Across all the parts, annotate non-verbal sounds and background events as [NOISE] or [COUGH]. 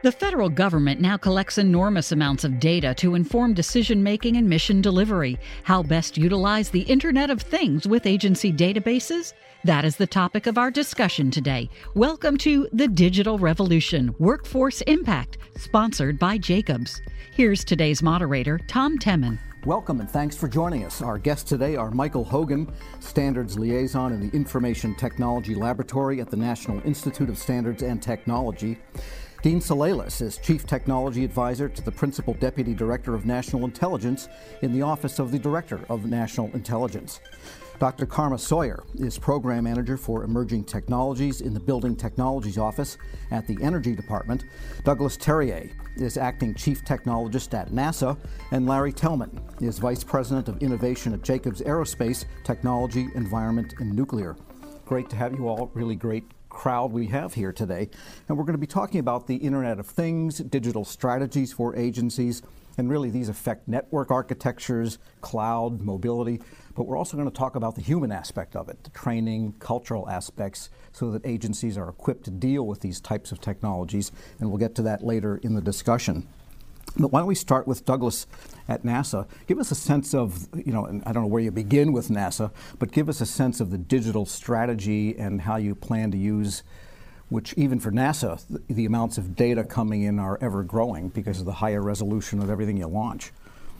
The federal government now collects enormous amounts of data to inform decision making and mission delivery. How best utilize the Internet of Things with agency databases? That is the topic of our discussion today. Welcome to The Digital Revolution Workforce Impact, sponsored by Jacobs. Here's today's moderator, Tom Temin. Welcome and thanks for joining us. Our guests today are Michael Hogan, Standards Liaison in the Information Technology Laboratory at the National Institute of Standards and Technology. Dean Souleles is Chief Technology Advisor to the Principal Deputy Director of National Intelligence in the Office of the Director of National Intelligence. Dr. Karma Sawyer is Program Manager for Emerging Technologies in the Building Technologies Office at the Energy Department. Douglas Terrier is Acting Chief Technologist at NASA. And Larry Tellman is Vice President of Innovation at Jacobs Aerospace, Technology, Environment, and Nuclear. Great to have you all. Really great crowd we have here today. And we're going to be talking about the Internet of Things, digital strategies for agencies, and really these affect network architectures, cloud, mobility. But we're also going to talk about the human aspect of it, the training, cultural aspects, so that agencies are equipped to deal with these types of technologies. And we'll get to that later in the discussion. But why don't we start with Douglas at NASA? Give us a sense of, you know, I don't know where you begin with NASA, but give us a sense of the digital strategy and how you plan to use, which even for NASA, the, the amounts of data coming in are ever growing because of the higher resolution of everything you launch.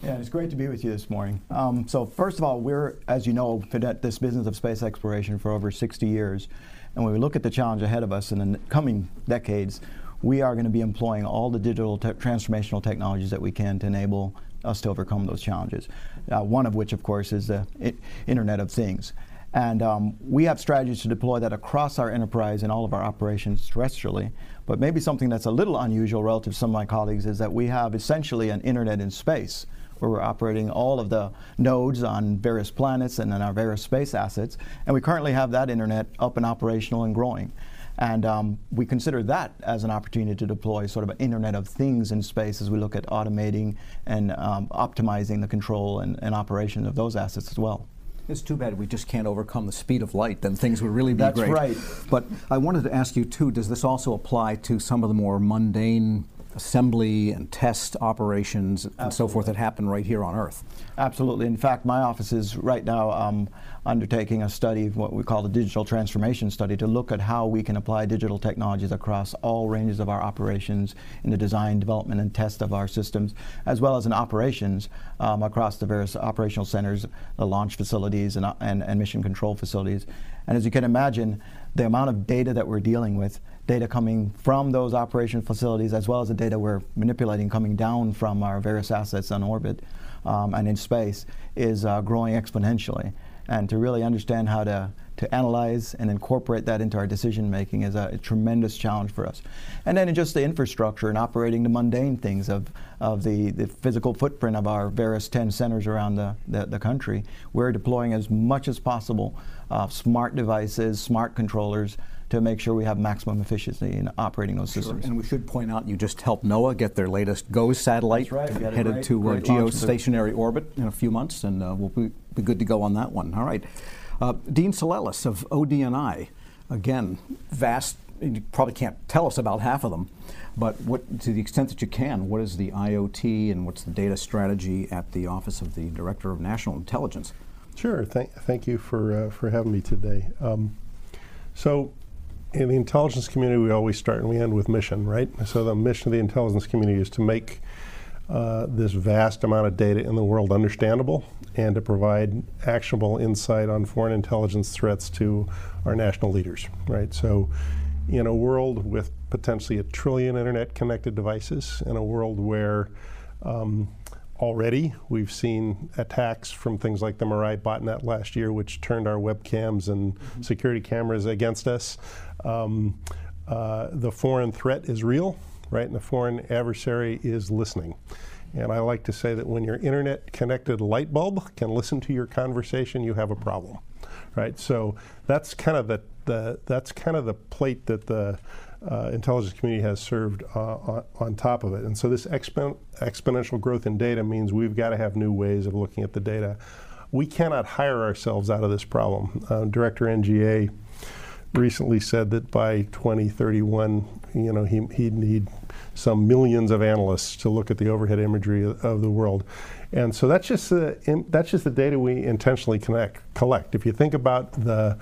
Yeah, it's great to be with you this morning. Um, so first of all, we're, as you know, been at this business of space exploration for over 60 years. And when we look at the challenge ahead of us in the coming decades, we are going to be employing all the digital te- transformational technologies that we can to enable us to overcome those challenges. Uh, one of which, of course, is the Internet of Things. And um, we have strategies to deploy that across our enterprise and all of our operations terrestrially. But maybe something that's a little unusual relative to some of my colleagues is that we have essentially an internet in space where we're operating all of the nodes on various planets and on our various space assets. And we currently have that internet up and operational and growing. And um, we consider that as an opportunity to deploy sort of an Internet of Things in space as we look at automating and um, optimizing the control and, and operation of those assets as well. It's too bad we just can't overcome the speed of light. Then things would really be That's great. right. But I wanted to ask you too. Does this also apply to some of the more mundane assembly and test operations and so forth that happen right here on Earth? Absolutely. In fact, my office is right now um, undertaking a study, what we call the digital transformation study, to look at how we can apply digital technologies across all ranges of our operations in the design, development, and test of our systems, as well as in operations um, across the various operational centers, the launch facilities, and, and, and mission control facilities. And as you can imagine, the amount of data that we're dealing with data coming from those operation facilities as well as the data we're manipulating coming down from our various assets on orbit um, and in space is uh, growing exponentially. And to really understand how to, to analyze and incorporate that into our decision making is a, a tremendous challenge for us. And then in just the infrastructure and operating the mundane things of, of the, the physical footprint of our various 10 centers around the, the, the country, we're deploying as much as possible uh, smart devices, smart controllers, to make sure we have maximum efficiency in operating those systems. And we should point out you just helped NOAA get their latest GOES satellite right. We had a headed great- to uh, great launch geostationary orbit in a few months, and uh, we'll be, be good to go on that one. All right. Uh, Dean Souleles of ODNI, again, vast. You probably can't tell us about half of them, but what, to the extent that you can, what is the IoT and what's the data strategy at the Office of the Director of National Intelligence? Sure. Thank, thank you for uh, for having me today. Um, so, in the intelligence community, we always start and we end with mission, right? So, the mission of the intelligence community is to make uh, this vast amount of data in the world understandable and to provide actionable insight on foreign intelligence threats to our national leaders, right? So, in a world with potentially a trillion internet connected devices, in a world where um, already we've seen attacks from things like the Mirai botnet last year, which turned our webcams and security cameras against us. Um, uh, the foreign threat is real, right? And the foreign adversary is listening. And I like to say that when your internet connected light bulb can listen to your conversation, you have a problem, right? So that's kind of the, the that's kind of the plate that the uh, intelligence community has served uh, on, on top of it. And so this expo- exponential growth in data means we've got to have new ways of looking at the data. We cannot hire ourselves out of this problem. Uh, Director NGA recently said that by 2031, you know, he, he'd need some millions of analysts to look at the overhead imagery of, the world. And so that's just the, that's just the data we intentionally connect, collect. If you think about the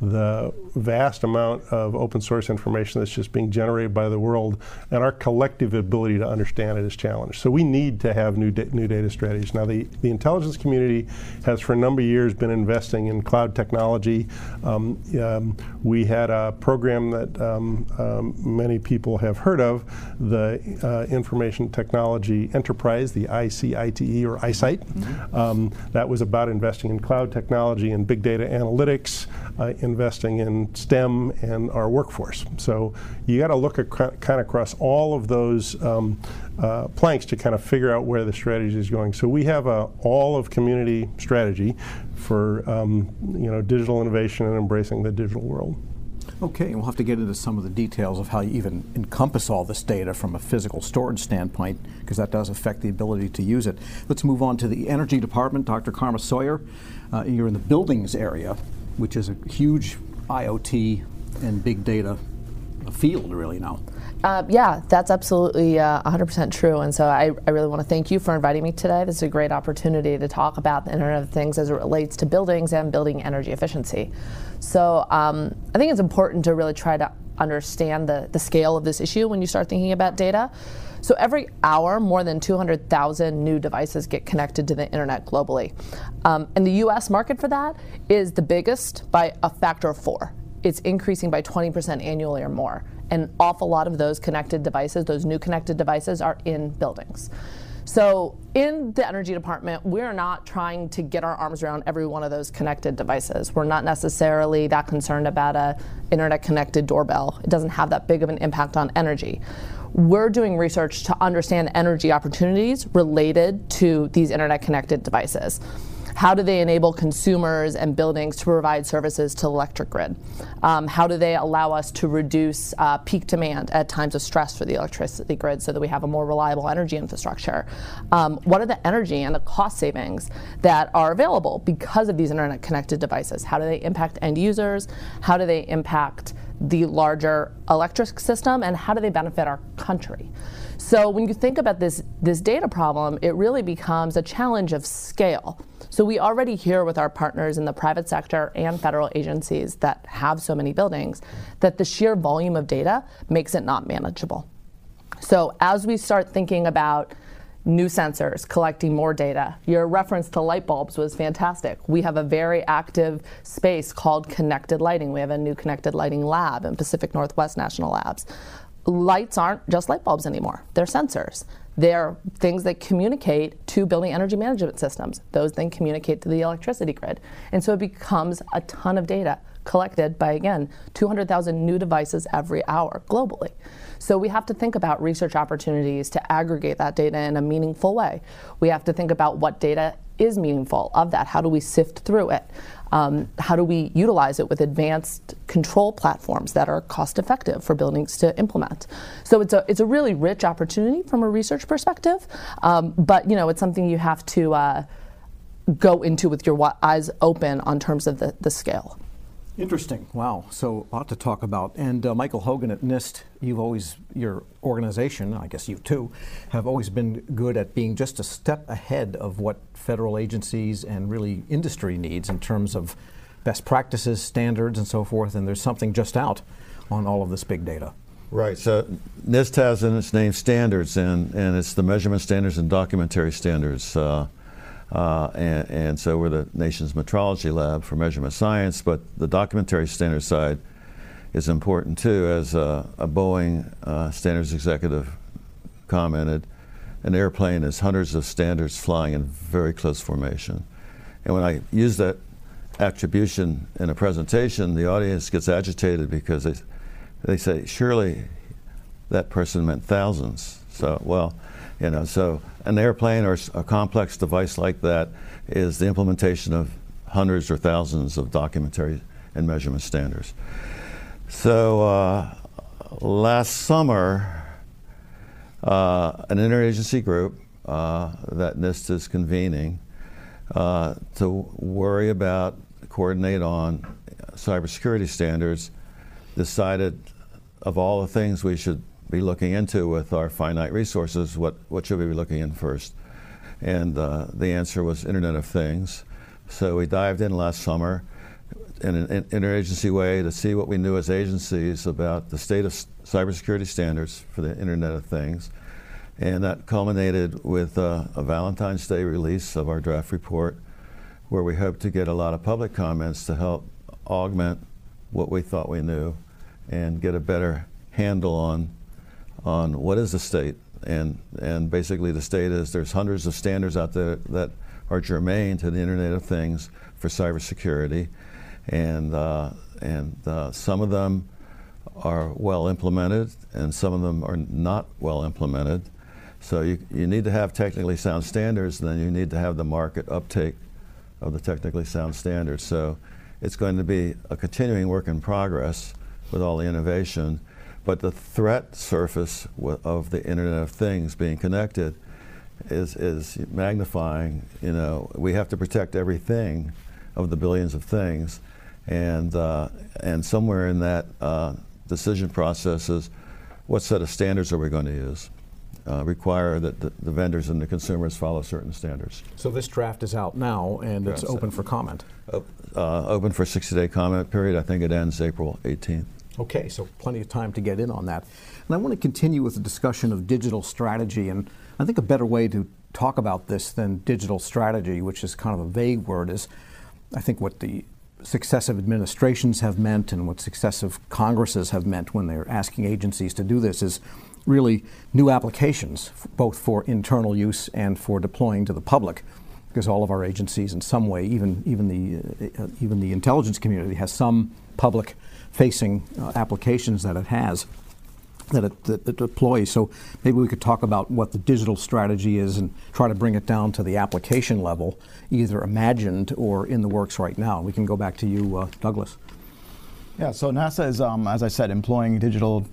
the vast amount of open source information that's just being generated by the world, and our collective ability to understand it is challenged. So we need to have new, da new data strategies. Now, the, the intelligence community has for a number of years been investing in cloud technology. Um, um, we had a program that um, um many people have heard of, the uh, Information Technology Enterprise, the ICITE or ICITE. Mm -hmm. that was about investing in cloud technology and big data analytics, uh, investing in STEM and our workforce. So you got to look at kind of across all of those um, uh, planks to kind of figure out where the strategy is going. So we have a all of community strategy for um, you know digital innovation and embracing the digital world. Okay, we'll have to get into some of the details of how you even encompass all this data from a physical storage standpoint, because that does affect the ability to use it. Let's move on to the Energy Department. Dr. Karma Sawyer, uh, you're in the buildings area which is a huge IoT and big data field really now. Uh, yeah, that's absolutely uh, 100% true. And so I, I really want to thank you for inviting me today. This is a great opportunity to talk about the Internet of Things as it relates to buildings and building energy efficiency. So um, I think it's important to really try to understand the, the scale of this issue when you start thinking about data. So every hour, more than 200,000 new devices get connected to the internet globally. Um, and the US market for that is the biggest by a factor of four. It's increasing by 20% annually or more. An awful lot of those connected devices, those new connected devices, are in buildings. So in the energy department, we're not trying to get our arms around every one of those connected devices. We're not necessarily that concerned about a internet connected doorbell. It doesn't have that big of an impact on energy. We're doing research to understand energy opportunities related to these internet connected devices. How do they enable consumers and buildings to provide services to the electric grid? Um, how do they allow us to reduce uh, peak demand at times of stress for the electricity grid so that we have a more reliable energy infrastructure? Um, what are the energy and the cost savings that are available because of these internet connected devices? How do they impact end users? How do they impact the larger electric system? And how do they benefit our country? So when you think about this, this data problem, it really becomes a challenge of scale. So we already hear with our partners in the private sector and federal agencies that have so many buildings that the sheer volume of data makes it not manageable. So as we start thinking about new sensors, collecting more data. Your reference to light bulbs was fantastic. We have a very active space called connected lighting. We have a new connected lighting lab in Pacific Northwest National Labs. Lights aren't just light bulbs anymore, they're sensors. They're things that communicate to building energy management systems. Those then communicate to the electricity grid. And so it becomes a ton of data collected by, again, 200,000 new devices every hour globally. So we have to think about research opportunities to aggregate that data in a meaningful way. We have to think about what data is meaningful of that. How do we sift through it? Um, how do we utilize it with advanced control platforms that are cost effective for buildings to implement? So it's a, it's a really rich opportunity from a research perspective, um, but you know, it's something you have to uh, go into with your eyes open on terms of the, the scale. Interesting. Wow. So a lot to talk about. And uh, Michael Hogan at NIST, you've always, your organization, I guess you too, have always been good at being just a step ahead of what federal agencies and really industry needs in terms of best practices, standards, and so forth. And there's something just out on all of this big data. Right. So NIST has in its name standards, and, and it's the measurement standards and documentary standards. Uh, uh, and, and, so we're the nation's metrology lab for measurement science, but the documentary standards side is important too. As uh, a Boeing uh, standards executive commented, an airplane is hundreds of standards flying in very close formation. And when I use that attribution in a presentation, the audience gets agitated because they, they say, surely that person meant thousands. So, well, you know, so an airplane or a complex device like that is the implementation of hundreds or thousands of documentary and measurement standards. So uh, last summer, uh, an interagency group uh, that NIST is convening uh, to worry about, coordinate on cybersecurity standards, decided of all the things we should be looking into with our finite resources? What, what should we be looking in first? And uh, the answer was Internet of Things. So we dived in last summer in an interagency way to see what we knew as agencies about the state of cybersecurity standards for the Internet of Things. And that culminated with uh, a Valentine's Day release of our draft report, where we hope to get a lot of public comments to help augment what we thought we knew and get a better handle on, on what is the state. And, and basically, the state is there's hundreds of standards out there that are germane to the Internet of Things for cybersecurity. And, uh, and uh, some of them are well implemented, and some of them are not well implemented. So you, you need to have technically sound standards, and then you need to have the market uptake of the technically sound standards. So it's going to be a continuing work in progress with all the innovation. But the threat surface of the Internet of Things being connected is, is magnifying. You know, we have to protect everything of the billions of things. And, uh, and somewhere in that uh, decision process is what set of standards are we going to use? uh, require that the, the, vendors and the consumers follow certain standards. So this draft is out now and it's open for comment? Uh, open for 60 day comment period. I think it ends April 18th. Okay, so plenty of time to get in on that. And I want to continue with the discussion of digital strategy. And I think a better way to talk about this than digital strategy, which is kind of a vague word, is I think what the successive administrations have meant and what successive Congresses have meant when they're asking agencies to do this is really new applications, both for internal use and for deploying to the public. Because all of our agencies, in some way, even even the uh, even the intelligence community, has some public-facing uh, applications that it has that it, that it, deploys. So maybe we could talk about what the digital strategy is and try to bring it down to the application level, either imagined or in the works right now. We can go back to you, uh, Douglas. Yeah, so NASA is, um, as I said, employing digital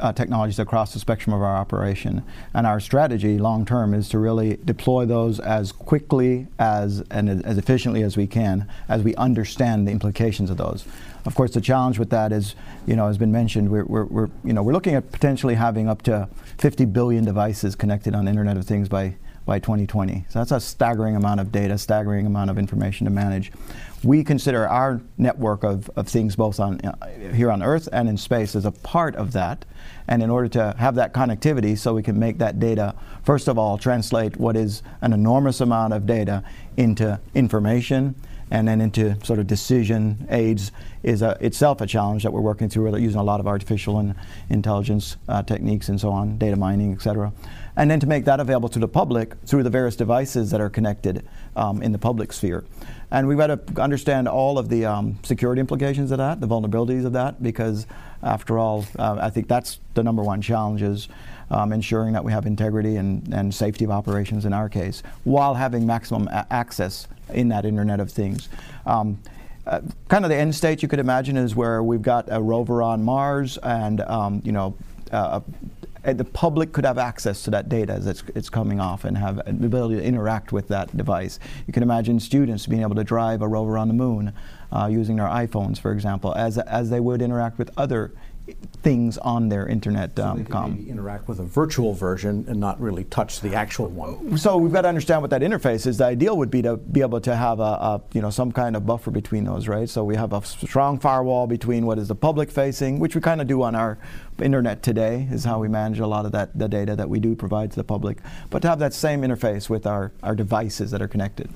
uh, technologies across the spectrum of our operation. And our strategy long term is to really deploy those as quickly as and as efficiently as we can as we understand the implications of those. Of course, the challenge with that is, you know, has been mentioned, we're, we're, we're you know, we're looking at potentially having up to 50 billion devices connected on Internet of Things by by 2020. So that's a staggering amount of data, staggering amount of information to manage. We consider our network of, of things both on uh, here on Earth and in space as a part of that. And in order to have that connectivity, so we can make that data, first of all, translate what is an enormous amount of data into information and then into sort of decision aids is a, itself a challenge that we're working through. We're using a lot of artificial and intelligence uh, techniques and so on, data mining, et cetera and then to make that available to the public through the various devices that are connected um, in the public sphere. And we've got to understand all of the um, security implications of that, the vulnerabilities of that, because after all, uh, I think that's the number one challenge is um, ensuring that we have integrity and, and safety of operations in our case, while having maximum access in that Internet of Things. Um, uh, kind of the end state you could imagine is where we've got a rover on Mars and um, you know uh, the public could have access to that data as it's, it's coming off and have the ability to interact with that device. You can imagine students being able to drive a rover on the moon uh, using their iPhones, for example, as, as they would interact with other things on their internet um, so com. interact with a virtual version and not really touch the actual one. So we've got to understand what that interface is. The ideal would be to be able to have a, a, you know some kind of buffer between those, right? So we have a strong firewall between what is the public facing, which we kind of do on our internet today, is how we manage a lot of that the data that we do provide to the public. But to have that same interface with our, our devices that are connected.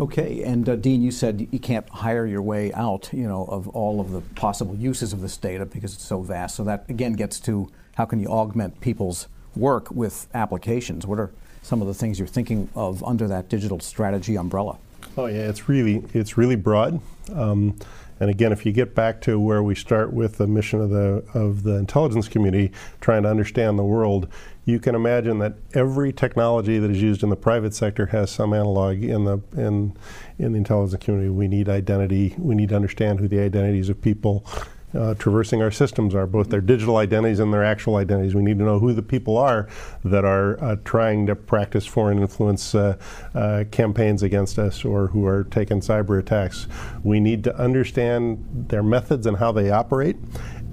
Okay, and uh, Dean, you said you can't hire your way out, you know, of all of the possible uses of this data because it's so vast. So that again gets to how can you augment people's work with applications? What are some of the things you're thinking of under that digital strategy umbrella? Oh yeah, it's really it's really broad. Um, and again, if you get back to where we start with the mission of the of the intelligence community, trying to understand the world, you can imagine that every technology that is used in the private sector has some analog in the in in the intelligence community. We need identity. We need to understand who the identities of people uh, traversing our systems are, both their digital identities and their actual identities. We need to know who the people are that are uh, trying to practice foreign influence uh, uh campaigns against us or who are taking cyber attacks. We need to understand their methods and how they operate.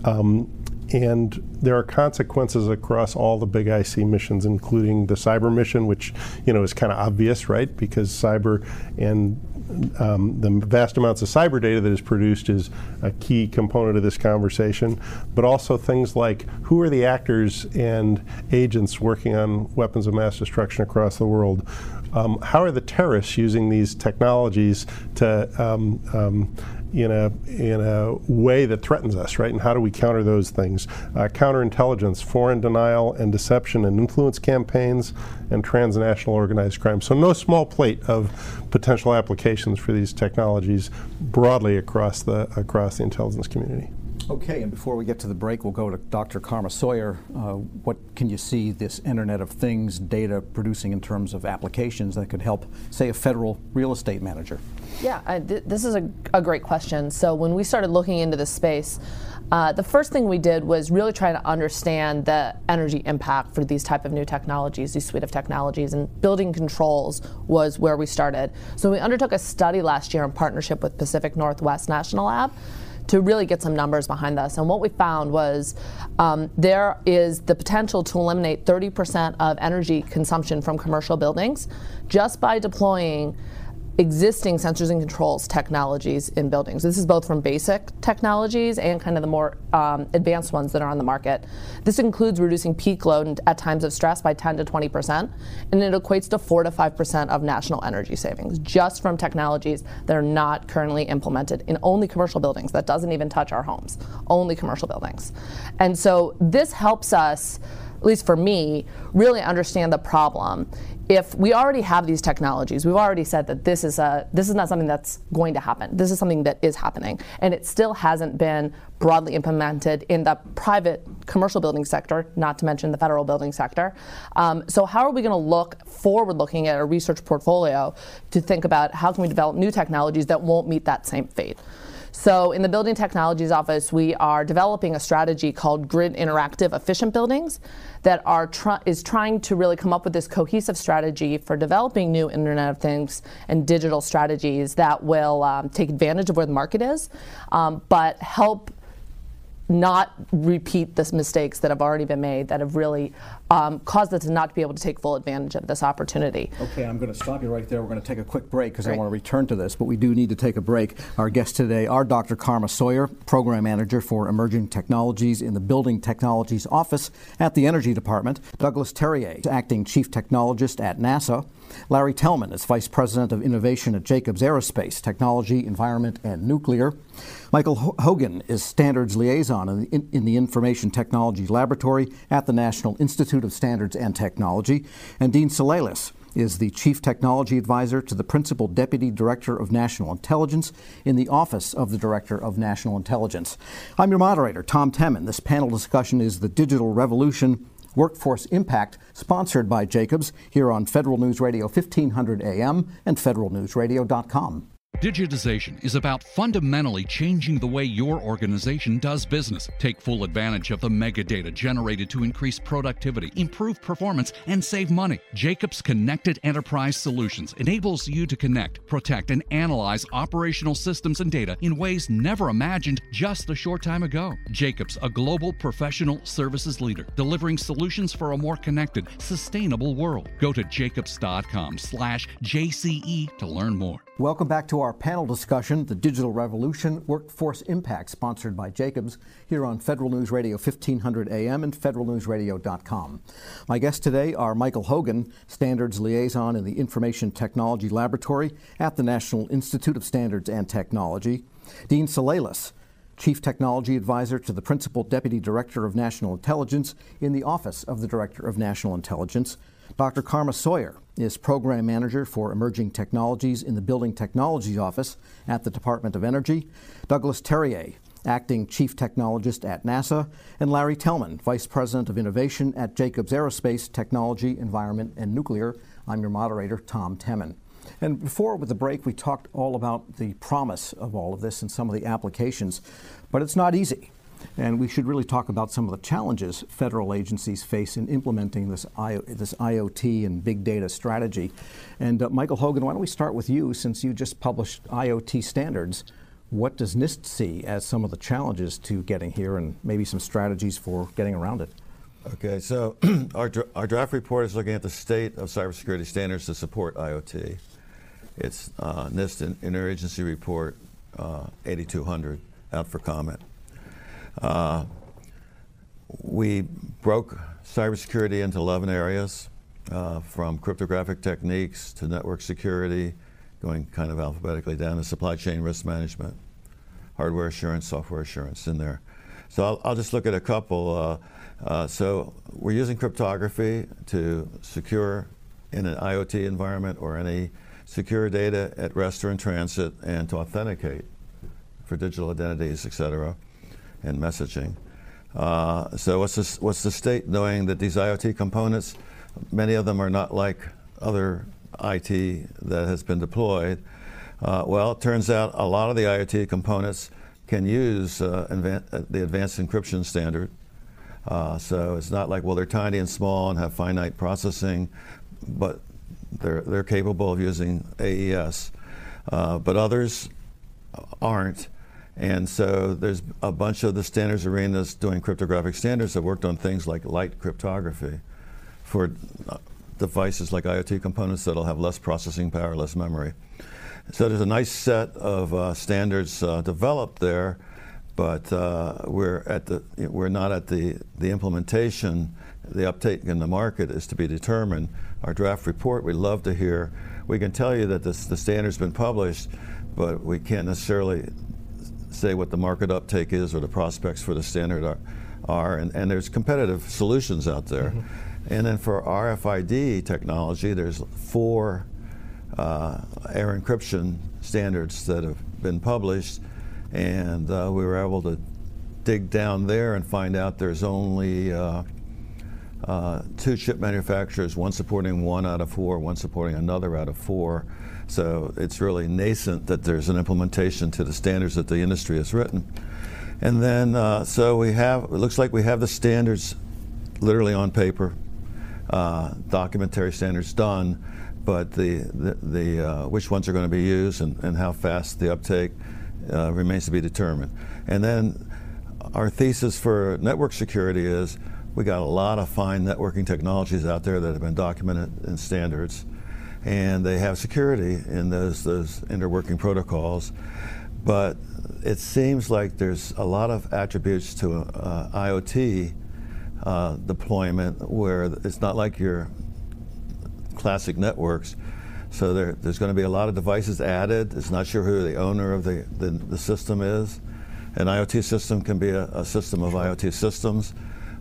Um, and there are consequences across all the big IC missions, including the cyber mission, which you know is kind of obvious, right? Because cyber and um, the vast amounts of cyber data that is produced is a key component of this conversation, but also things like who are the actors and agents working on weapons of mass destruction across the world? Um, how are the terrorists using these technologies to um, um in a in a way that threatens us, right? And how do we counter those things? Uh, counterintelligence, foreign denial and deception and influence campaigns, and transnational organized crime. So no small plate of potential applications for these technologies broadly across the across the intelligence community. Okay, and before we get to the break, we'll go to Dr. Karma Sawyer. Uh, what can you see this Internet of Things data producing in terms of applications that could help, say, a federal real estate manager? Yeah, I, th- this is a, a, great question. So when we started looking into this space, uh, the first thing we did was really try to understand the energy impact for these type of new technologies, these suite of technologies, and building controls was where we started. So we undertook a study last year in partnership with Pacific Northwest National Lab to really get some numbers behind this. And what we found was um, there is the potential to eliminate 30% of energy consumption from commercial buildings just by deploying existing sensors and controls technologies in buildings. This is both from basic technologies and kind of the more um, advanced ones that are on the market. This includes reducing peak load at times of stress by 10 to 20 percent, and it equates to 4 to 5 percent of national energy savings just from technologies that are not currently implemented in only commercial buildings. That doesn't even touch our homes, only commercial buildings. And so this helps us at least for me, really understand the problem if we already have these technologies, we've already said that this is a this is not something that's going to happen. This is something that is happening, and it still hasn't been broadly implemented in the private commercial building sector, not to mention the federal building sector. Um, so how are we going to look forward, looking at a research portfolio to think about how can we develop new technologies that won't meet that same fate? So, in the Building Technologies Office, we are developing a strategy called Grid Interactive Efficient Buildings that are tr- is trying to really come up with this cohesive strategy for developing new Internet of Things and digital strategies that will um, take advantage of where the market is, um, but help not repeat the mistakes that have already been made that have really um, caused us not to not be able to take full advantage of this opportunity. Okay, I'm going to stop you right there. We're going to take a quick break because I want to return to this, but we do need to take a break. Our guests today are Dr. Karma Sawyer, Program Manager for Emerging Technologies in the Building Technologies Office at the Energy Department, Douglas Terrier, Acting Chief Technologist at NASA, Larry Tellman is Vice President of Innovation at Jacobs Aerospace, Technology, Environment, and Nuclear. Michael Hogan is Standards Liaison in the, in the, Information Technology Laboratory at the National Institute of Standards and Technology. And Dean Souleles is the Chief Technology Advisor to the Principal Deputy Director of National Intelligence in the Office of the Director of National Intelligence. I'm your moderator, Tom Temin. This panel discussion is the Digital Revolution Workforce Impact, sponsored by Jacobs here on Federal News Radio 1500 AM and federalnewsradio.com. Digitization is about fundamentally changing the way your organization does business. Take full advantage of the mega data generated to increase productivity, improve performance, and save money. Jacobs Connected Enterprise Solutions enables you to connect, protect, and analyze operational systems and data in ways never imagined just a short time ago. Jacobs, a global professional services leader, delivering solutions for a more connected, sustainable world. Go to jacobs.com/jce to learn more. Welcome back to our panel discussion, The Digital Revolution Workforce Impact, sponsored by Jacobs, here on Federal News Radio 1500 AM and federalnewsradio.com. My guests today are Michael Hogan, Standards Liaison in the Information Technology Laboratory at the National Institute of Standards and Technology, Dean Souleles, Chief Technology Advisor to the Principal Deputy Director of National Intelligence in the Office of the Director of National Intelligence, Dr. Karma Sawyer is Program Manager for Emerging Technologies in the Building Technologies Office at the Department of Energy, Douglas Terrier, Acting Chief Technologist at NASA, and Larry Tellman, Vice President of Innovation at Jacobs Aerospace, Technology, Environment, and Nuclear. I'm your moderator, Tom Temin. And before with the break, we talked all about the promise of all of this and some of the applications, but it's not easy. And we should really talk about some of the challenges federal agencies face in implementing this, I, this IoT and big data strategy. And uh, Michael Hogan, why don't we start with you since you just published IoT standards? What does NIST see as some of the challenges to getting here and maybe some strategies for getting around it? Okay, so [CLEARS THROAT] our, our draft report is looking at the state of cybersecurity standards to support IoT. It's uh, NIST Interagency Report uh, 8200 out for comment. Uh, we broke cybersecurity into 11 areas, uh, from cryptographic techniques to network security, going kind of alphabetically down to supply chain risk management, hardware assurance, software assurance in there. So I'll, I'll just look at a couple. Uh, uh, so we're using cryptography to secure in an IoT environment or any secure data at rest or in transit and to authenticate for digital identities, et cetera, and messaging. Uh, so what's, this, what's the state knowing that these IoT components, many of them are not like other IT that has been deployed. Uh, well, it turns out a lot of the IoT components can use uh, uh, the advanced encryption standard. Uh, so it's not like, well, they're tiny and small and have finite processing, but they're, they're capable of using AES. Uh, but others aren't. And so there's a bunch of the standards arenas doing cryptographic standards that worked on things like light cryptography for uh, devices like IoT components that'll have less processing power, less memory. So there's a nice set of uh, standards uh, developed there, but uh, we're at the we're not at the the implementation. The uptake in the market is to be determined. Our draft report, we'd love to hear. We can tell you that this, the standard's been published, but we can't necessarily say what the market uptake is or the prospects for the standard are. are and, and there's competitive solutions out there. Mm-hmm. And then for RFID technology, there's four uh, air encryption standards that have been published, and uh, we were able to dig down there and find out there's only uh, uh two chip manufacturers, one supporting one out of four, one supporting another out of four. So it's really nascent that there's an implementation to the standards that the industry has written. And then, uh, so we have, it looks like we have the standards literally on paper, uh, documentary standards done, but the, the, the uh, which ones are going to be used and, and how fast the uptake uh, remains to be determined. And then our thesis for network security is we got a lot of fine networking technologies out there that have been documented in standards and they have security in those those interworking protocols. But it seems like there's a lot of attributes to uh, IoT uh, deployment where it's not like your classic networks. So there, there's going to be a lot of devices added. It's not sure who the owner of the, the, the system is. An IoT system can be a, a system of IoT systems.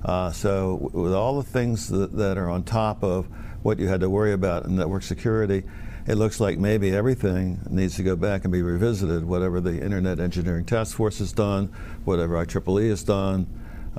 Uh, so with all the things that, that are on top of what you had to worry about in network security, it looks like maybe everything needs to go back and be revisited, whatever the Internet Engineering Task Force has done, whatever IEEE has done,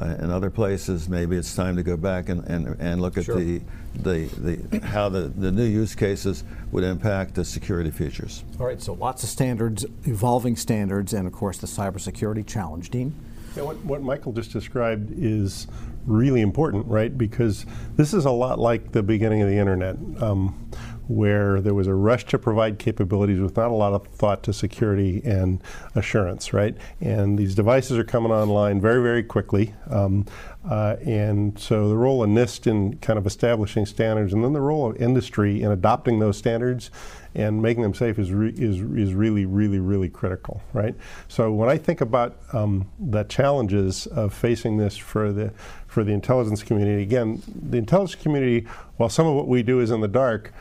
uh, in other places, maybe it's time to go back and, and, and look at sure. the, the, the, how the, the new use cases would impact the security features. All right, so lots of standards, evolving standards, and of course the cybersecurity challenge. Dean? Yeah, what, what Michael just described is really important, right? Because this is a lot like the beginning of the internet, um, where there was a rush to provide capabilities with not a lot of thought to security and assurance, right? And these devices are coming online very, very quickly. Um, uh, and so the role of NIST in kind of establishing standards, and then the role of industry in adopting those standards and making them safe is, re- is, is really, really, really critical, right? So when I think about um, the challenges of facing this for the for the intelligence community, again, the intelligence community, while some of what we do is in the dark,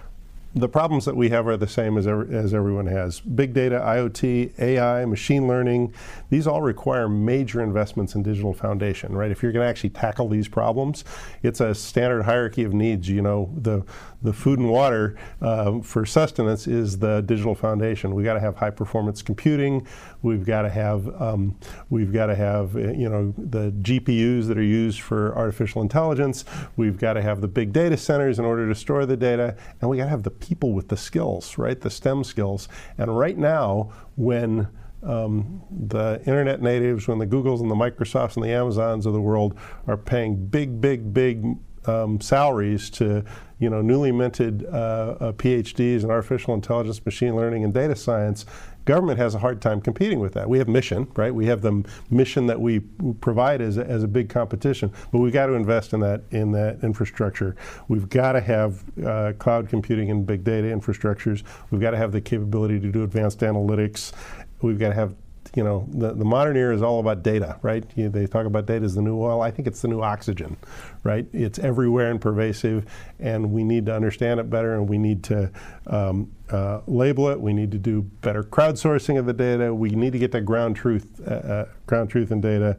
the problems that we have are the same as, as everyone has. Big data, IoT, AI, machine learning, these all require major investments in digital foundation, right? If you're going to actually tackle these problems, it's a standard hierarchy of needs. You know, the, the food and water uh, for sustenance is the digital foundation. We got to have high performance computing. We've got to have um, we've got to have uh, you know the GPUs that are used for artificial intelligence. We've got to have the big data centers in order to store the data, and we got to have the people with the skills, right? The STEM skills. And right now, when um, the internet natives, when the Googles and the Microsofts and the Amazons of the world are paying big, big, big um, salaries to you know newly minted uh, uh, PhDs in artificial intelligence, machine learning, and data science, Government has a hard time competing with that. We have mission, right? We have the mission that we provide as a, as a big competition, but we've got to invest in that in that infrastructure. We've got to have uh, cloud computing and big data infrastructures. We've got to have the capability to do advanced analytics. We've got to have you know, the, the modern era is all about data, right? You, they talk about data as the new oil. I think it's the new oxygen, right? It's everywhere and pervasive, and we need to understand it better, and we need to um, uh, label it. We need to do better crowdsourcing of the data. We need to get that ground truth, uh, uh, ground truth in data,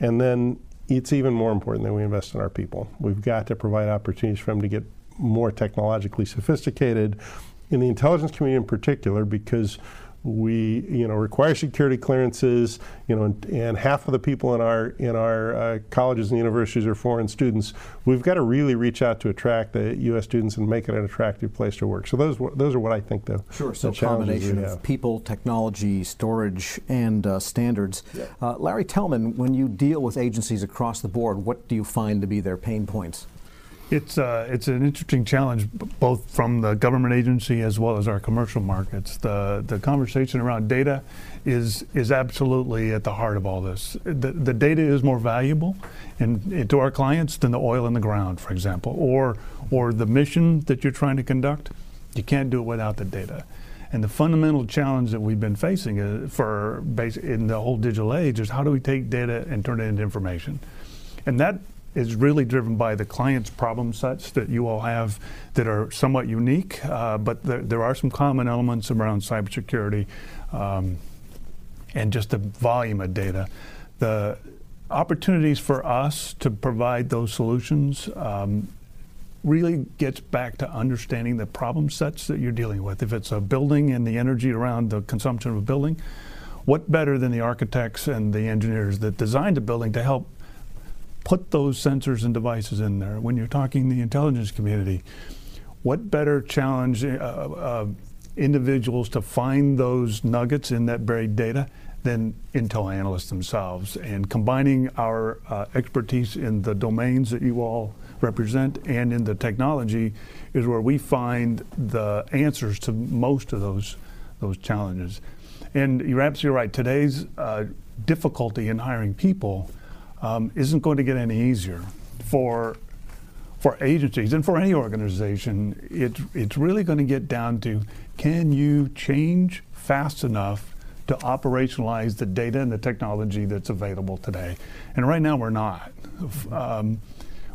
and then it's even more important that we invest in our people. We've got to provide opportunities for them to get more technologically sophisticated, in the intelligence community in particular, because we you know require security clearances you know and, and half of the people in our in our uh, colleges and universities are foreign students. We've got to really reach out to attract the US students and make it an attractive place to work. So those those are what I think though. Sure so combination of people technology storage and uh, standards. Yeah. uh, Larry Tellman when you deal with agencies across the board what do you find to be their pain points it's uh, it's an interesting challenge, both from the government agency as well as our commercial markets. The the conversation around data is is absolutely at the heart of all this. The, the data is more valuable, and to our clients than the oil in the ground, for example, or or the mission that you're trying to conduct. You can't do it without the data. And the fundamental challenge that we've been facing uh, for in the whole digital age is how do we take data and turn it into information, and that is really driven by the client's problem sets that you all have that are somewhat unique, uh, but there, there, are some common elements around cybersecurity um, and just the volume of data. The opportunities for us to provide those solutions um, really gets back to understanding the problem sets that you're dealing with. If it's a building and the energy around the consumption of a building, what better than the architects and the engineers that designed a building to help put those sensors and devices in there. When you're talking the intelligence community, what better challenge uh, uh, individuals to find those nuggets in that buried data than Intel analysts themselves? And combining our uh, expertise in the domains that you all represent and in the technology is where we find the answers to most of those those challenges. And you're absolutely right. Today's uh, difficulty in hiring people um, isn't going to get any easier for for agencies and for any organization. It, it's really going to get down to can you change fast enough to operationalize the data and the technology that's available today? And right now we're not. Um,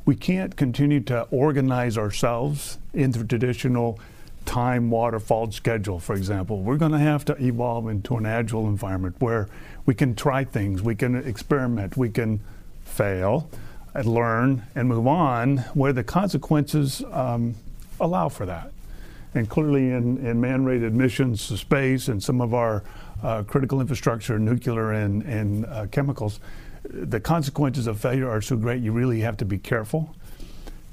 we can't continue to organize ourselves into traditional time waterfall schedule, for example. We're going to have to evolve into an agile environment where we can try things, we can experiment, we can fail, and learn, and move on, where the consequences um, allow for that. And clearly, in, in man rated missions to space and some of our uh, critical infrastructure, nuclear and, and uh, chemicals, the consequences of failure are so great you really have to be careful.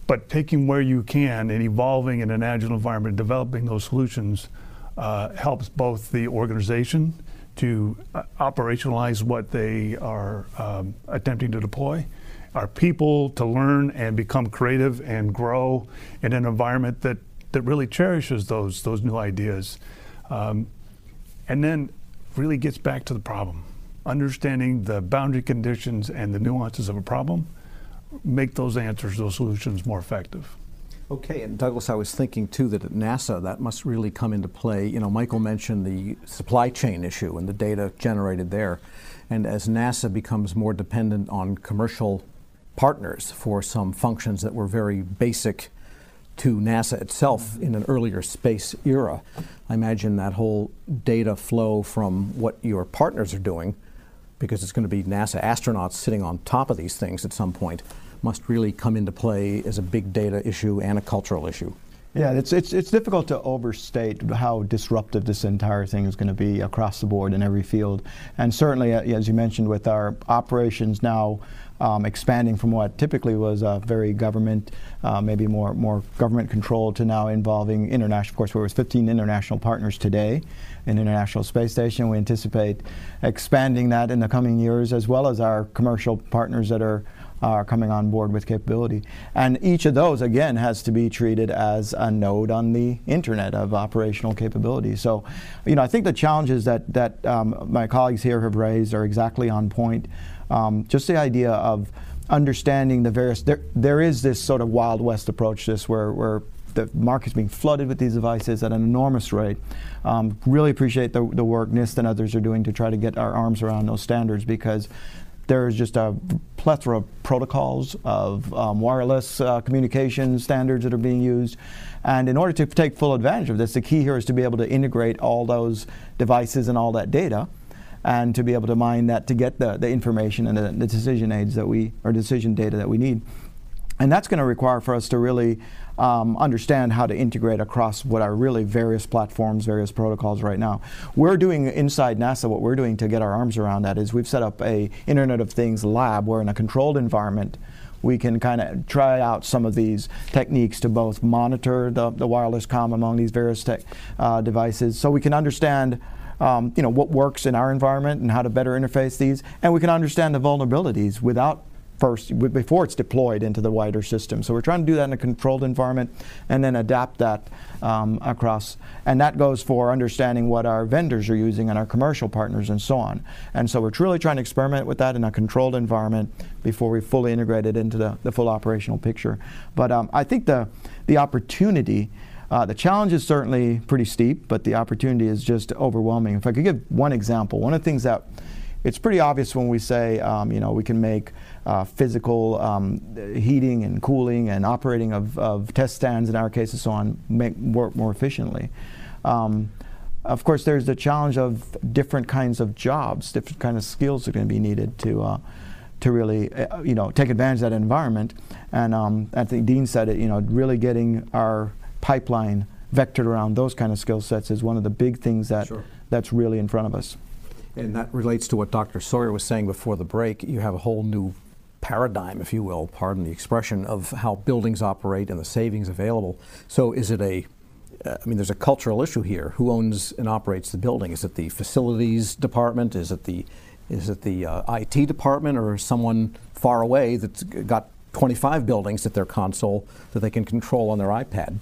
But taking where you can and evolving in an agile environment, developing those solutions uh, helps both the organization to uh, operationalize what they are um, attempting to deploy, our people to learn and become creative and grow in an environment that, that really cherishes those, those new ideas. Um, and then really gets back to the problem. Understanding the boundary conditions and the nuances of a problem make those answers, those solutions more effective. Okay, and Douglas, I was thinking too that at NASA that must really come into play. You know, Michael mentioned the supply chain issue and the data generated there. And as NASA becomes more dependent on commercial partners for some functions that were very basic to NASA itself in an earlier space era, I imagine that whole data flow from what your partners are doing, because it's going to be NASA astronauts sitting on top of these things at some point must really come into play as a big data issue and a cultural issue. Yeah, it's, it's, it's difficult to overstate how disruptive this entire thing is going to be across the board in every field. And certainly, uh, as you mentioned, with our operations now um, expanding from what typically was a very government, uh, maybe more, more government controlled to now involving international. Of course, there was 15 international partners today in International Space Station. We anticipate expanding that in the coming years, as well as our commercial partners that are are coming on board with capability. And each of those, again, has to be treated as a node on the internet of operational capability. So, you know, I think the challenges that, that um, my colleagues here have raised are exactly on point. Um, just the idea of understanding the various, there, there is this sort of Wild West approach to this where, where the market's being flooded with these devices at an enormous rate. Um, really appreciate the, the work NIST and others are doing to try to get our arms around those standards because there's just a plethora of protocols of um, wireless uh, communication standards that are being used. And in order to take full advantage of this, the key here is to be able to integrate all those devices and all that data and to be able to mine that to get the, the information and the, the decision aids that we, or decision data that we need. And that's going to require for us to really um, understand how to integrate across what are really various platforms, various protocols right now. We're doing inside NASA, what we're doing to get our arms around that is we've set up a Internet of Things lab where in a controlled environment, we can kind of try out some of these techniques to both monitor the, the wireless comm among these various tech, uh, devices so we can understand um, you know, what works in our environment and how to better interface these, and we can understand the vulnerabilities without first before it's deployed into the wider system. So we're trying to do that in a controlled environment and then adapt that um, across. And that goes for understanding what our vendors are using and our commercial partners and so on. And so we're truly trying to experiment with that in a controlled environment before we fully integrate it into the, the full operational picture. But um, I think the, the opportunity uh, the challenge is certainly pretty steep, but the opportunity is just overwhelming. If I could give one example, one of the things that it's pretty obvious when we say, um, you know, we can make uh, physical um, heating and cooling and operating of, of, test stands in our case and so on make work more efficiently. Um, of course, there's the challenge of different kinds of jobs, different kind of skills are going to be needed to uh, to really, uh, you know, take advantage of that environment. And um, I think Dean said it, you know, really getting our pipeline vectored around those kind of skill sets is one of the big things that sure. that's really in front of us. And that relates to what Dr. Sawyer was saying before the break. You have a whole new paradigm, if you will, pardon the expression, of how buildings operate and the savings available. So is it a uh, I mean, there's a cultural issue here. Who owns and operates the building? Is it the facilities department? Is it the is it the uh, IT department, or someone far away that's got 25 buildings at their console that they can control on their iPad?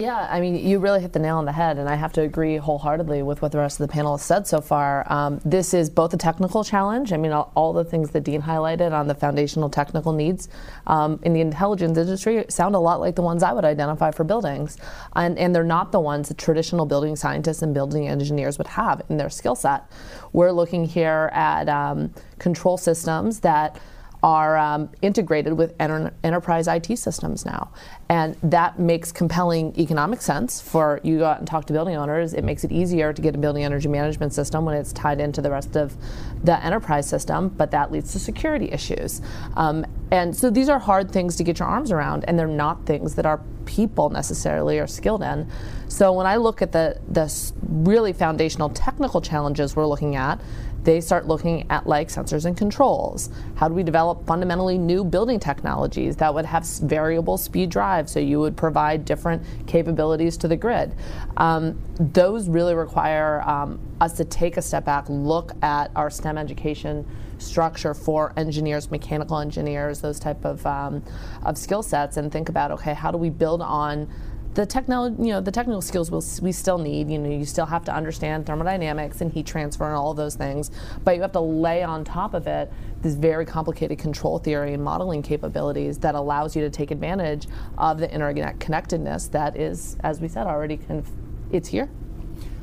Yeah, I mean, you really hit the nail on the head, and I have to agree wholeheartedly with what the rest of the panel has said so far. Um, this is both a technical challenge. I mean, all, all, the things that Dean highlighted on the foundational technical needs um, in the intelligence industry sound a lot like the ones I would identify for buildings, and, and they're not the ones that traditional building scientists and building engineers would have in their skill set. We're looking here at um, control systems that are um, integrated with enter- enterprise IT systems now. And that makes compelling economic sense for you go out and talk to building owners. It makes it easier to get a building energy management system when it's tied into the rest of the enterprise system, but that leads to security issues. Um, and so these are hard things to get your arms around, and they're not things that our people necessarily are skilled in. So when I look at the, the really foundational technical challenges we're looking at, they start looking at like sensors and controls. How do we develop fundamentally new building technologies that would have variable speed drives so you would provide different capabilities to the grid? Um, those really require um, us to take a step back, look at our STEM education structure for engineers, mechanical engineers, those type of, um, of skill sets, and think about okay, how do we build on the technology, you know, the technical skills we'll, we still need. You know, you still have to understand thermodynamics and heat transfer and all of those things, but you have to lay on top of it this very complicated control theory and modeling capabilities that allows you to take advantage of the interconnectedness that is, as we said already, kind of, it's here.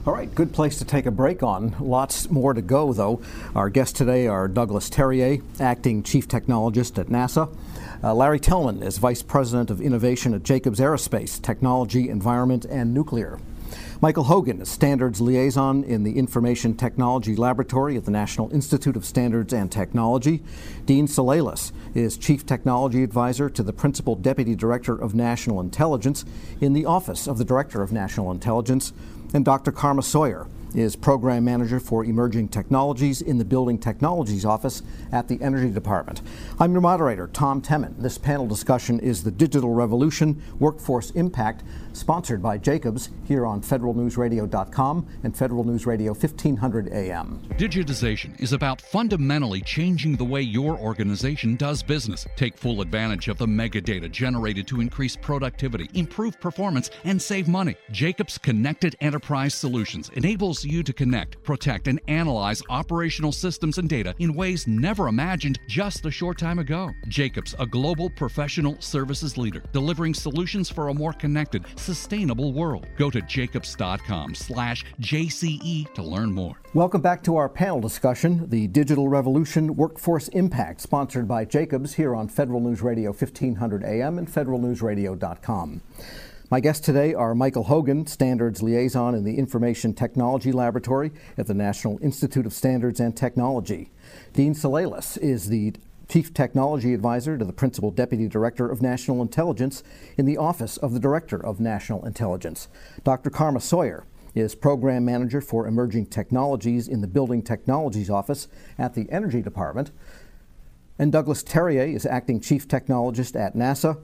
All right, good place to take a break on. Lots more to go, though. Our guests today are Douglas Terrier, acting chief technologist at NASA. Uh, Larry Tellman is Vice President of Innovation at Jacobs Aerospace, Technology, Environment, and Nuclear. Michael Hogan is Standards Liaison in the Information Technology Laboratory at the National Institute of Standards and Technology. Dean Souleles is Chief Technology Advisor to the Principal Deputy Director of National Intelligence in the Office of the Director of National Intelligence. And Dr. Karma Sawyer is Program Manager for Emerging Technologies in the Building Technologies Office at the Energy Department. I'm your moderator, Tom Temin. This panel discussion is the Digital Revolution Workforce Impact, sponsored by Jacobs here on federalnewsradio.com and Federal News Radio 1500 AM. Digitization is about fundamentally changing the way your organization does business. Take full advantage of the mega data generated to increase productivity, improve performance, and save money. Jacobs Connected Enterprise Solutions enables you to connect, protect, and analyze operational systems and data in ways never imagined just a short time ago. Jacobs, a global professional services leader, delivering solutions for a more connected, sustainable world. Go to jacobs.com slash JCE to learn more. Welcome back to our panel discussion, the Digital Revolution Workforce Impact, sponsored by Jacobs here on Federal News Radio 1500 AM and federalnewsradio.com. My guests today are Michael Hogan, Standards Liaison in the Information Technology Laboratory at the National Institute of Standards and Technology. Dean Souleles is the Chief Technology Advisor to the Principal Deputy Director of National Intelligence in the Office of the Director of National Intelligence. Dr. Karma Sawyer is Program Manager for Emerging Technologies in the Building Technologies Office at the Energy Department. And Douglas Terrier is Acting Chief Technologist at NASA.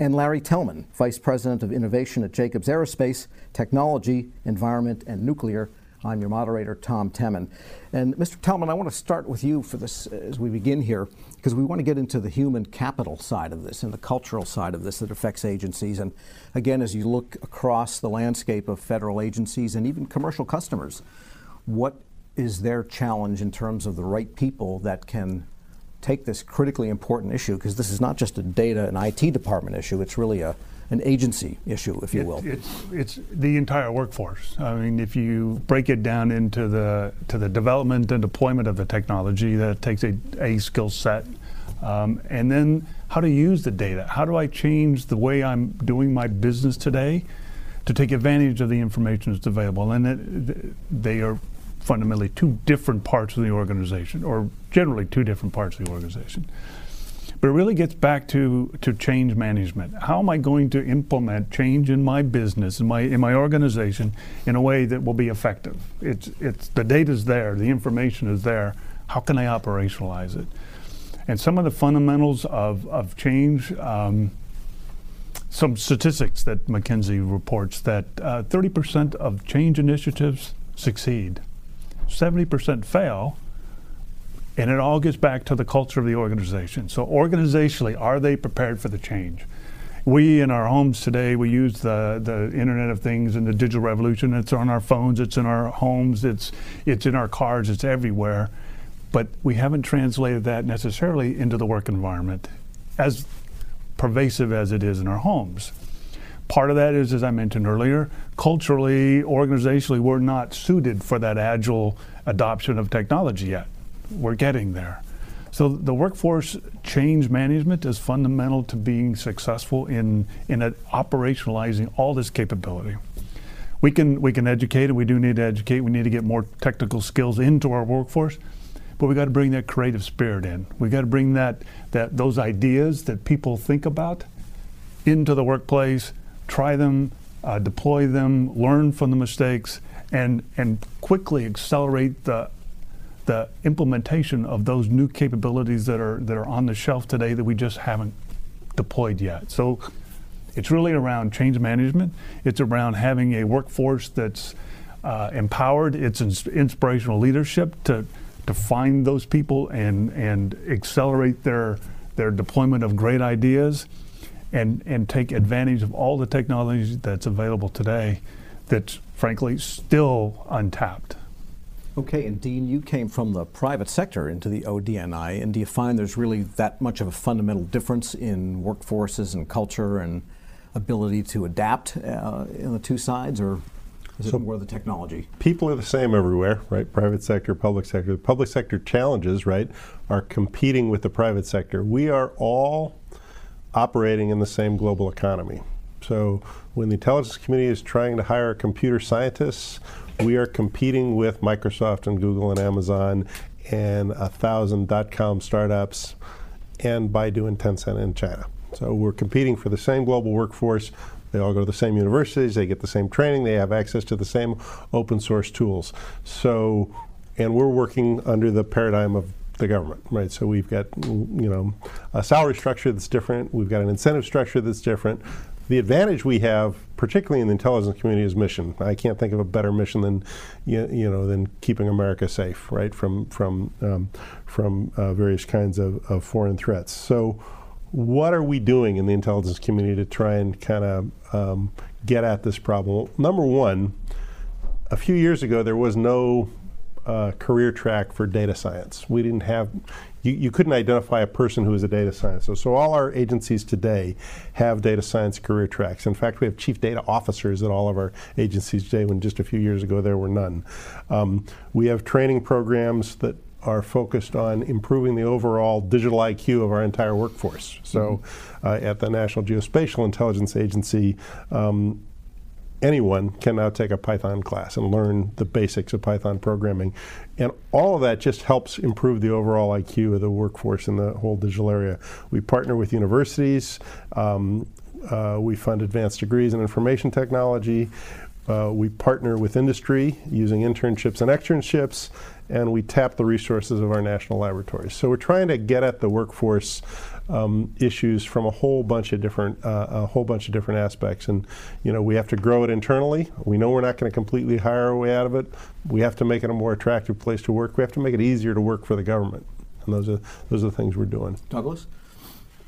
And Larry Tellman, Vice President of Innovation at Jacobs Aerospace, Technology, Environment, and Nuclear. I'm your moderator, Tom Temin. And Mr. Tellman, I want to start with you for this as we begin here, because we want to get into the human capital side of this and the cultural side of this that affects agencies. And again, as you look across the landscape of federal agencies and even commercial customers, what is their challenge in terms of the right people that can take this critically important issue? Because this is not just a data and IT department issue, it's really a an agency issue, if you It- will. It's, it's the entire workforce. I mean, if you break it down into the to the development and deployment of the technology, that takes a, a skill set, um, and then how to use the data. How do I change the way I'm doing my business today to take advantage of the information that's available? And it, they are fundamentally two different parts of the organization, or generally two different parts of the organization. But it really gets back to, to change management. How am I going to implement change in my business, in my, in my organization, in a way that will be effective? It's, it's, the data's there, the information is there. How can I operationalize it? And some of the fundamentals of, of change, um, some statistics that McKinsey reports that uh, 30% of change initiatives succeed, 70% fail, and it all gets back to the culture of the organization. So, organizationally, are they prepared for the change? We in our homes today, we use the, the Internet of Things and the digital revolution. It's on our phones, it's in our homes, it's, it's in our cars, it's everywhere. But we haven't translated that necessarily into the work environment as pervasive as it is in our homes. Part of that is, as I mentioned earlier, culturally, organizationally, we're not suited for that agile adoption of technology yet. We're getting there. So the workforce change management is fundamental to being successful in in operationalizing all this capability. We can we can educate, and we do need to educate. We need to get more technical skills into our workforce, but we got to bring that creative spirit in. We got to bring that that those ideas that people think about into the workplace, try them, uh, deploy them, learn from the mistakes, and and quickly accelerate the the implementation of those new capabilities that are that are on the shelf today that we just haven't deployed yet. So it's really around change management. It's around having a workforce that's uh, empowered. It's ins- inspirational leadership to to find those people and and accelerate their their deployment of great ideas, and and take advantage of all the technology that's available today, that's frankly still untapped. Okay, and Dean, you came from the private sector into the ODNI, and do you find there's really that much of a fundamental difference in workforces and culture and ability to adapt uh, in the two sides, or is it more the technology? people are the same everywhere, right? Private sector, public sector. The public sector challenges, right, are competing with the private sector. We are all operating in the same global economy. So when the intelligence community is trying to hire computer scientists, we are competing with Microsoft and Google and Amazon and a thousand dot-com startups and Baidu and Tencent in China. So we're competing for the same global workforce, They all go to the same universities, they get the same training, they have access to the same open source tools. So, and we're working under the paradigm of the government, right? So we've got, you know, a salary structure that's different. We've got an incentive structure that's different. The advantage we have, particularly in the intelligence community, is mission. I can't think of a better mission than, you, you know, than keeping America safe, right, from from um, from uh, various kinds of, of foreign threats. So, what are we doing in the intelligence community to try and kind of um, get at this problem? Number one, a few years ago, there was no uh, career track for data science. We didn't have, you, you couldn't identify a person who was a data scientist. So, so all our agencies today have data science career tracks. In fact, we have chief data officers at all of our agencies today, when just a few years ago there were none. Um, we have training programs that are focused on improving the overall digital IQ of our entire workforce. So, mm-hmm. uh, at the National Geospatial Intelligence Agency, um, anyone can now take a Python class and learn the basics of Python programming. And all of that just helps improve the overall IQ of the workforce in the whole digital area. We partner with universities. Um, uh, we fund advanced degrees in information technology. Uh, we partner with industry using internships and externships, and we tap the resources of our national laboratories. So we're trying to get at the workforce um, issues from a whole bunch of different uh, a whole bunch of different aspects. And you know, we have to grow it internally. We know we're not going to completely hire our way out of it. We have to make it a more attractive place to work. We have to make it easier to work for the government. And those are those are the things we're doing. Douglas.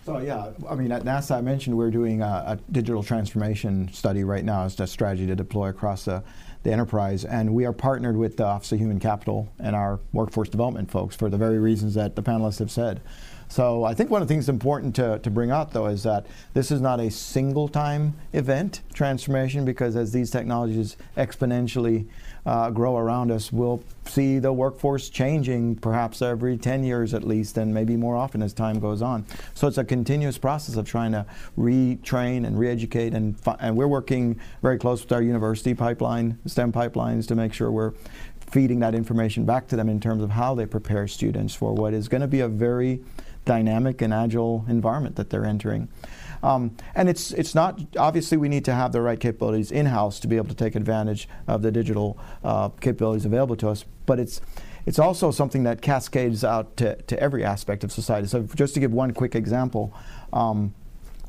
So yeah, I mean at NASA I mentioned we're doing a, a digital transformation study right now as a strategy to deploy across the, the enterprise, and we are partnered with the Office of Human Capital and our workforce development folks for the very reasons that the panelists have said. So I think one of the things important to, to bring out, though, is that this is not a single time event transformation because as these technologies exponentially uh, grow around us, we'll see the workforce changing perhaps every 10 years at least, and maybe more often as time goes on. So it's a continuous process of trying to retrain and re-educate, and, and we're working very close with our university pipeline, STEM pipelines, to make sure we're feeding that information back to them in terms of how they prepare students for what is going to be a very dynamic and agile environment that they're entering. Um, and it's it's not obviously we need to have the right capabilities in house to be able to take advantage of the digital uh, capabilities available to us. But it's it's also something that cascades out to, to every aspect of society. So just to give one quick example, um,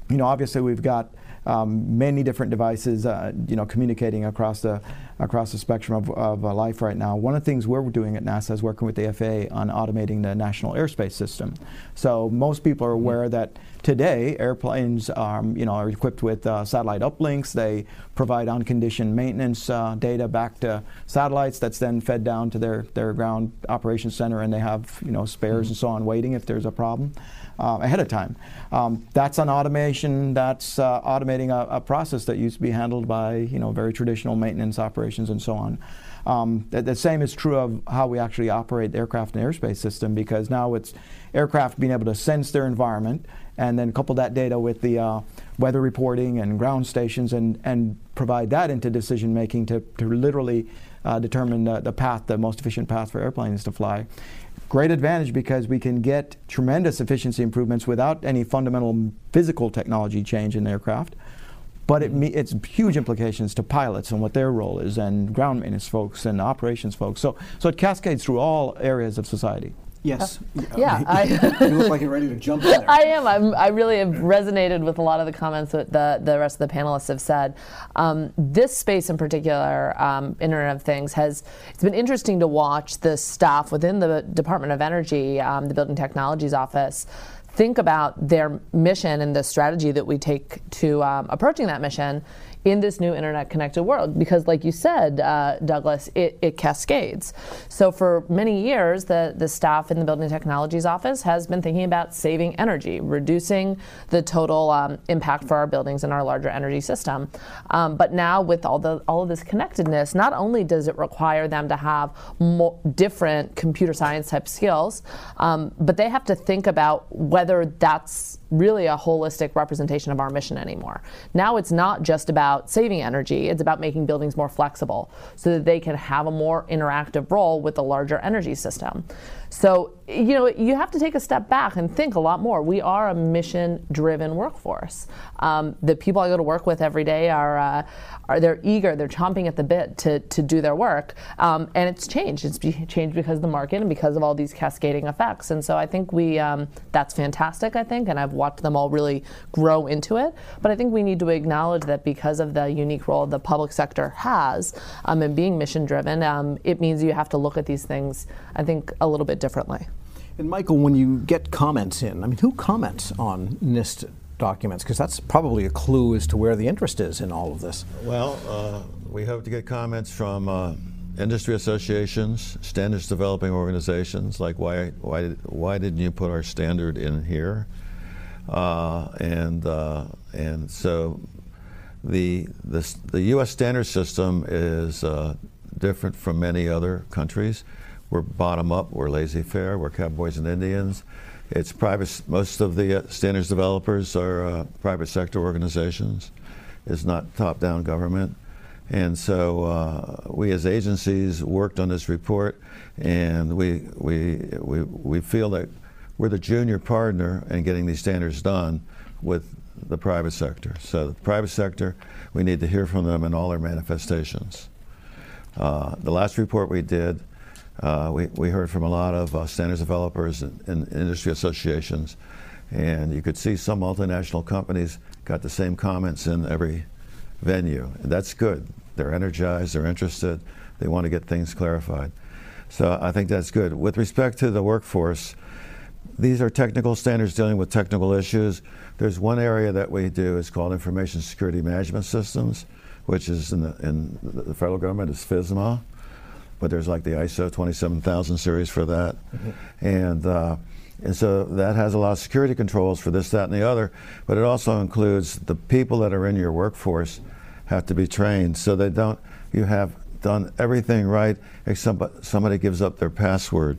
you know, obviously we've got um, many different devices, uh, you know, communicating across the across the spectrum of, of uh, life right now. One of the things we're doing at NASA is working with the FAA on automating the national airspace system. So most people are aware that today airplanes, um, you know, are equipped with uh, satellite uplinks. They provide unconditioned maintenance uh, data back to satellites. That's then fed down to their their ground operations center, and they have you know spares mm-hmm. and so on waiting if there's a problem uh, ahead of time. Um, that's an automation. That's uh, automating a, a, process that used to be handled by you know very traditional maintenance operations and so on. Um, the, the, same is true of how we actually operate the aircraft and airspace system because now it's aircraft being able to sense their environment and then couple that data with the uh, weather reporting and ground stations and, and provide that into decision making to, to literally uh, determine the, the path, the most efficient path for airplanes to fly great advantage because we can get tremendous efficiency improvements without any fundamental physical technology change in the aircraft. But it it's huge implications to pilots and what their role is, and ground maintenance folks and operations folks. So, so it cascades through all areas of society. Yes. yeah, I, [LAUGHS] you look like you're ready to jump in there. I am. I'm, i really have resonated with a lot of the comments that the, the rest of the panelists have said. Um, this space in particular, um, Internet of Things, has it's been interesting to watch the staff within the Department of Energy, um, the Building Technologies Office, think about their mission and the strategy that we take to um, approaching that mission in this new internet connected world because like you said uh, douglas it, it, cascades. So for many years the, the staff in the building technologies office has been thinking about saving energy reducing the total um, impact for our buildings and our larger energy system. Um, but now with all the all of this connectedness not only does it require them to have more different computer science type skills um, but they have to think about whether that's really a holistic representation of our mission anymore. Now it's not just about saving energy, it's about making buildings more flexible so that they can have a more interactive role with the larger energy system. So, you know, you have to take a step back and think a lot more. We are a mission driven workforce. Um, the people I go to work with every day are, uh, are they're eager, they're chomping at the bit to, to do their work. Um, and it's changed. It's changed because of the market and because of all these cascading effects. And so I think we, um, that's fantastic, I think, and I've watched them all really grow into it. But I think we need to acknowledge that because of the unique role the public sector has um, in being mission driven, um, it means you have to look at these things, I think, a little bit differently. And Michael, when you get comments in, I mean, who comments on NIST documents? Because that's probably a clue as to where the interest is in all of this. Well, uh, we hope to get comments from uh, industry associations, standards developing organizations, like why why did, why didn't you put our standard in here? Uh, and uh, and so the, the the U.S. standard system is uh, different from many other countries. We're bottom up. We're laissez-faire. We're cowboys and Indians. It's private. Most of the uh, standards developers are uh, private sector organizations. It's not top-down government. And so uh, we as agencies worked on this report, and we, we, we, we feel that we're the junior partner in getting these standards done with the private sector. So the private sector, we need to hear from them in all their manifestations. Uh, the last report we did uh, we, we heard from a lot of uh, standards developers and, and, industry associations, and you could see some multinational companies got the same comments in every venue. And that's good. They're energized, they're interested, they want to get things clarified. So I think that's good. With respect to the workforce, these are technical standards dealing with technical issues. There's one area that we do is called information security management systems, which is in the, in the federal government is FISMA but there's like the ISO 27000 series for that. Mm-hmm. And, uh, and so that has a lot of security controls for this, that, and the other, but it also includes the people that are in your workforce have to be trained so they don't, you have done everything right except somebody gives up their password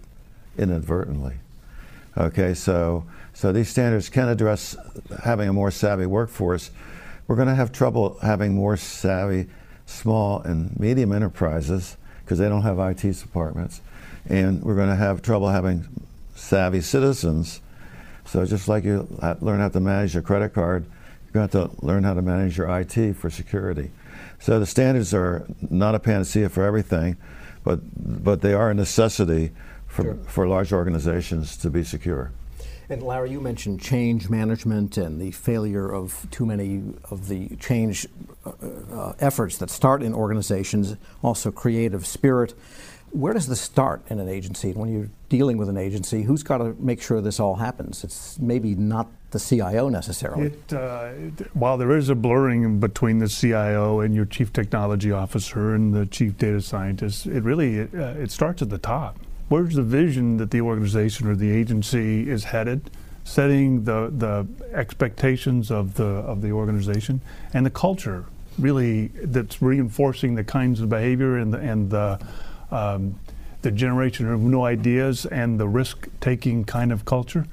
inadvertently. Okay, so, so these standards can address having a more savvy workforce. We're going to have trouble having more savvy small and medium enterprises because they don't have IT departments. And we're going to have trouble having savvy citizens. So just like you uh, learn how to manage your credit card, you're going to have to learn how to manage your IT for security. So the standards are not a panacea for everything, but but they are a necessity for, sure. for large organizations to be secure. And Larry, you mentioned change management and the failure of too many of the change uh, uh, efforts that start in organizations, also creative spirit. Where does this start in an agency? When you're dealing with an agency, who's got to make sure this all happens? It's maybe not the CIO necessarily. It, uh, while there is a blurring between the CIO and your chief technology officer and the chief data scientist, it really it, uh, it starts at the top where's the vision that the organization or the agency is headed, setting the, the expectations of the, of the organization, and the culture really that's reinforcing the kinds of behavior and the, and the, um, the generation of new ideas and the risk taking kind of culture.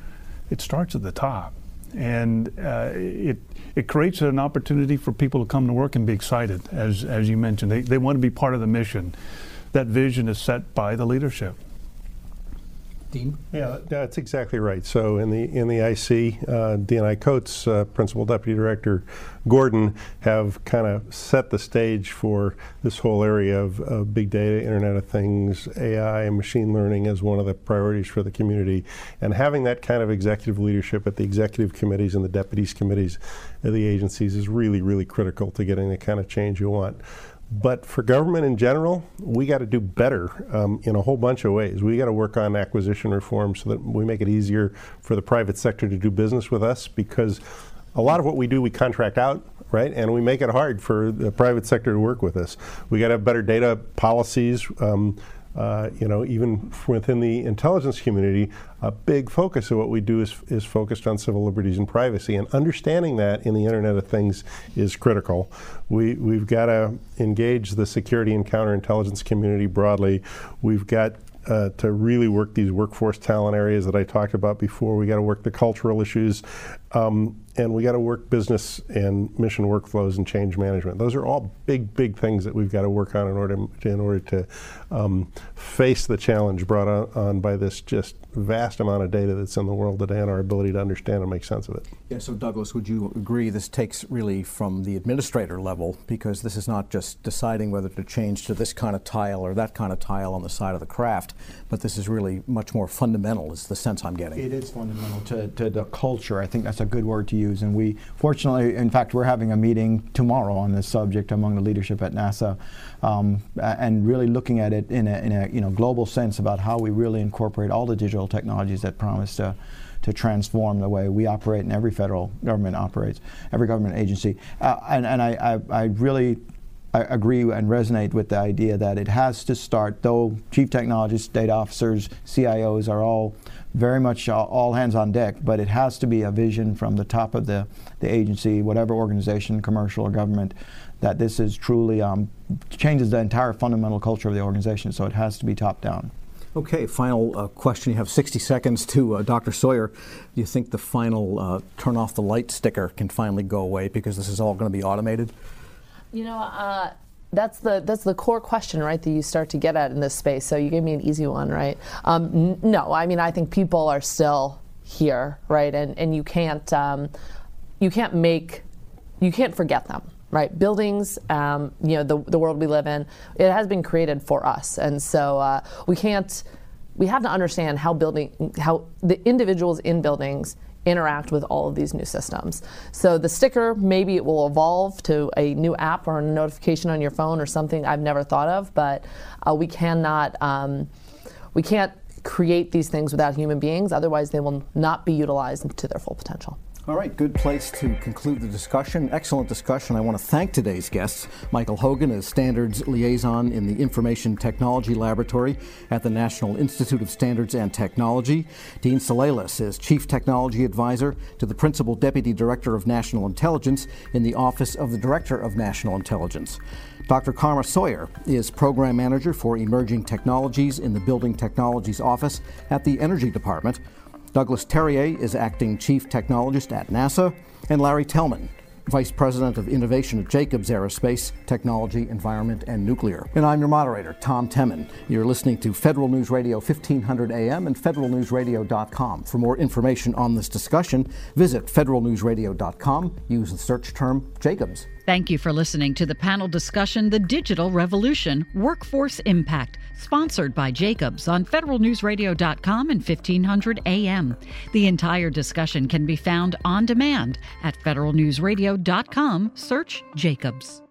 It starts at the top. And uh, it, it creates an opportunity for people to come to work and be excited, as, as you mentioned. They, they want to be part of the mission. That vision is set by the leadership. Dean? Yeah, that's exactly right. So in the in the IC, uh, DNI Coats, uh, Principal Deputy Director Gordon, have kind of set the stage for this whole area of, of, big data, Internet of Things, AI, and machine learning as one of the priorities for the community. And having that kind of executive leadership at the executive committees and the deputies committees of the agencies is really, really critical to getting the kind of change you want. But for government in general, we got to do better um, in a whole bunch of ways. We got to work on acquisition reform so that we make it easier for the private sector to do business with us because a lot of what we do we contract out right and we make it hard for the private sector to work with us we got to have better data policies um, uh, you know, even within the intelligence community, a big focus of what we do is, is focused on civil liberties and privacy. And understanding that in the Internet of Things is critical. We, we've got to engage the security and counterintelligence community broadly. We've got uh, to really work these workforce talent areas that I talked about before. We got to work the cultural issues. Um, and we got to work business and mission workflows and change management. Those are all big, big things that we've got to work on in order to, in order to um, face the challenge brought on, on, by this just vast amount of data that's in the world today and our ability to understand and make sense of it. Yeah. So, Douglas, would you agree this takes really from the administrator level because this is not just deciding whether to change to this kind of tile or that kind of tile on the side of the craft, but this is really much more fundamental. Is the sense I'm getting? It is fundamental to, to the culture. I think that's a good word to use. And we, fortunately, in fact, we're having a meeting tomorrow on this subject among the leadership at NASA, um, and really looking at it in a, in a you know global sense about how we really incorporate all the digital technologies that promise to to transform the way we operate and every federal government operates, every government agency. Uh, and and I, I, I really I agree and resonate with the idea that it has to start, though chief technologists, data officers, CIOs are all very much all hands on deck, but it has to be a vision from the top of the, the agency, whatever organization, commercial or government, that this is truly um, changes the entire fundamental culture of the organization. So it has to be top down. Okay, final uh, question. You have 60 seconds to uh, Dr. Sawyer. Do you think the final uh, turn off the light sticker can finally go away because this is all going to be automated? You know, uh, that's the that's the core question, right? That you start to get at in this space. So you gave me an easy one, right? Um, n- no, I mean I think people are still here, right? And and you can't um, you can't make you can't forget them, right? Buildings, um, you know, the the world we live in, it has been created for us, and so uh, we can't. We have to understand how building how the individuals in buildings interact with all of these new systems. So the sticker, maybe it will evolve to a new app or a notification on your phone or something I've never thought of, but uh, we cannot, um, we can't create these things without human beings, otherwise they will not be utilized to their full potential. All right, good place to conclude the discussion. Excellent discussion. I want to thank today's guests. Michael Hogan is Standards Liaison in the Information Technology Laboratory at the National Institute of Standards and Technology. Dean Souleles is Chief Technology Advisor to the Principal Deputy Director of National Intelligence in the Office of the Director of National Intelligence. Dr. Karma Sawyer is Program Manager for Emerging Technologies in the Building Technologies Office at the Energy Department. Douglas Terrier is acting chief technologist at NASA, and Larry Tellman, Vice President of Innovation at Jacobs Aerospace, Technology, Environment, and Nuclear. And I'm your moderator, Tom Temin. You're listening to Federal News Radio 1500 AM and federalnewsradio.com. For more information on this discussion, visit federalnewsradio.com. Use the search term Jacobs. Thank you for listening to the panel discussion The Digital Revolution Workforce Impact, sponsored by Jacobs on federalnewsradio.com and 1500 AM. The entire discussion can be found on demand at federalnewsradio.com. Search Jacobs.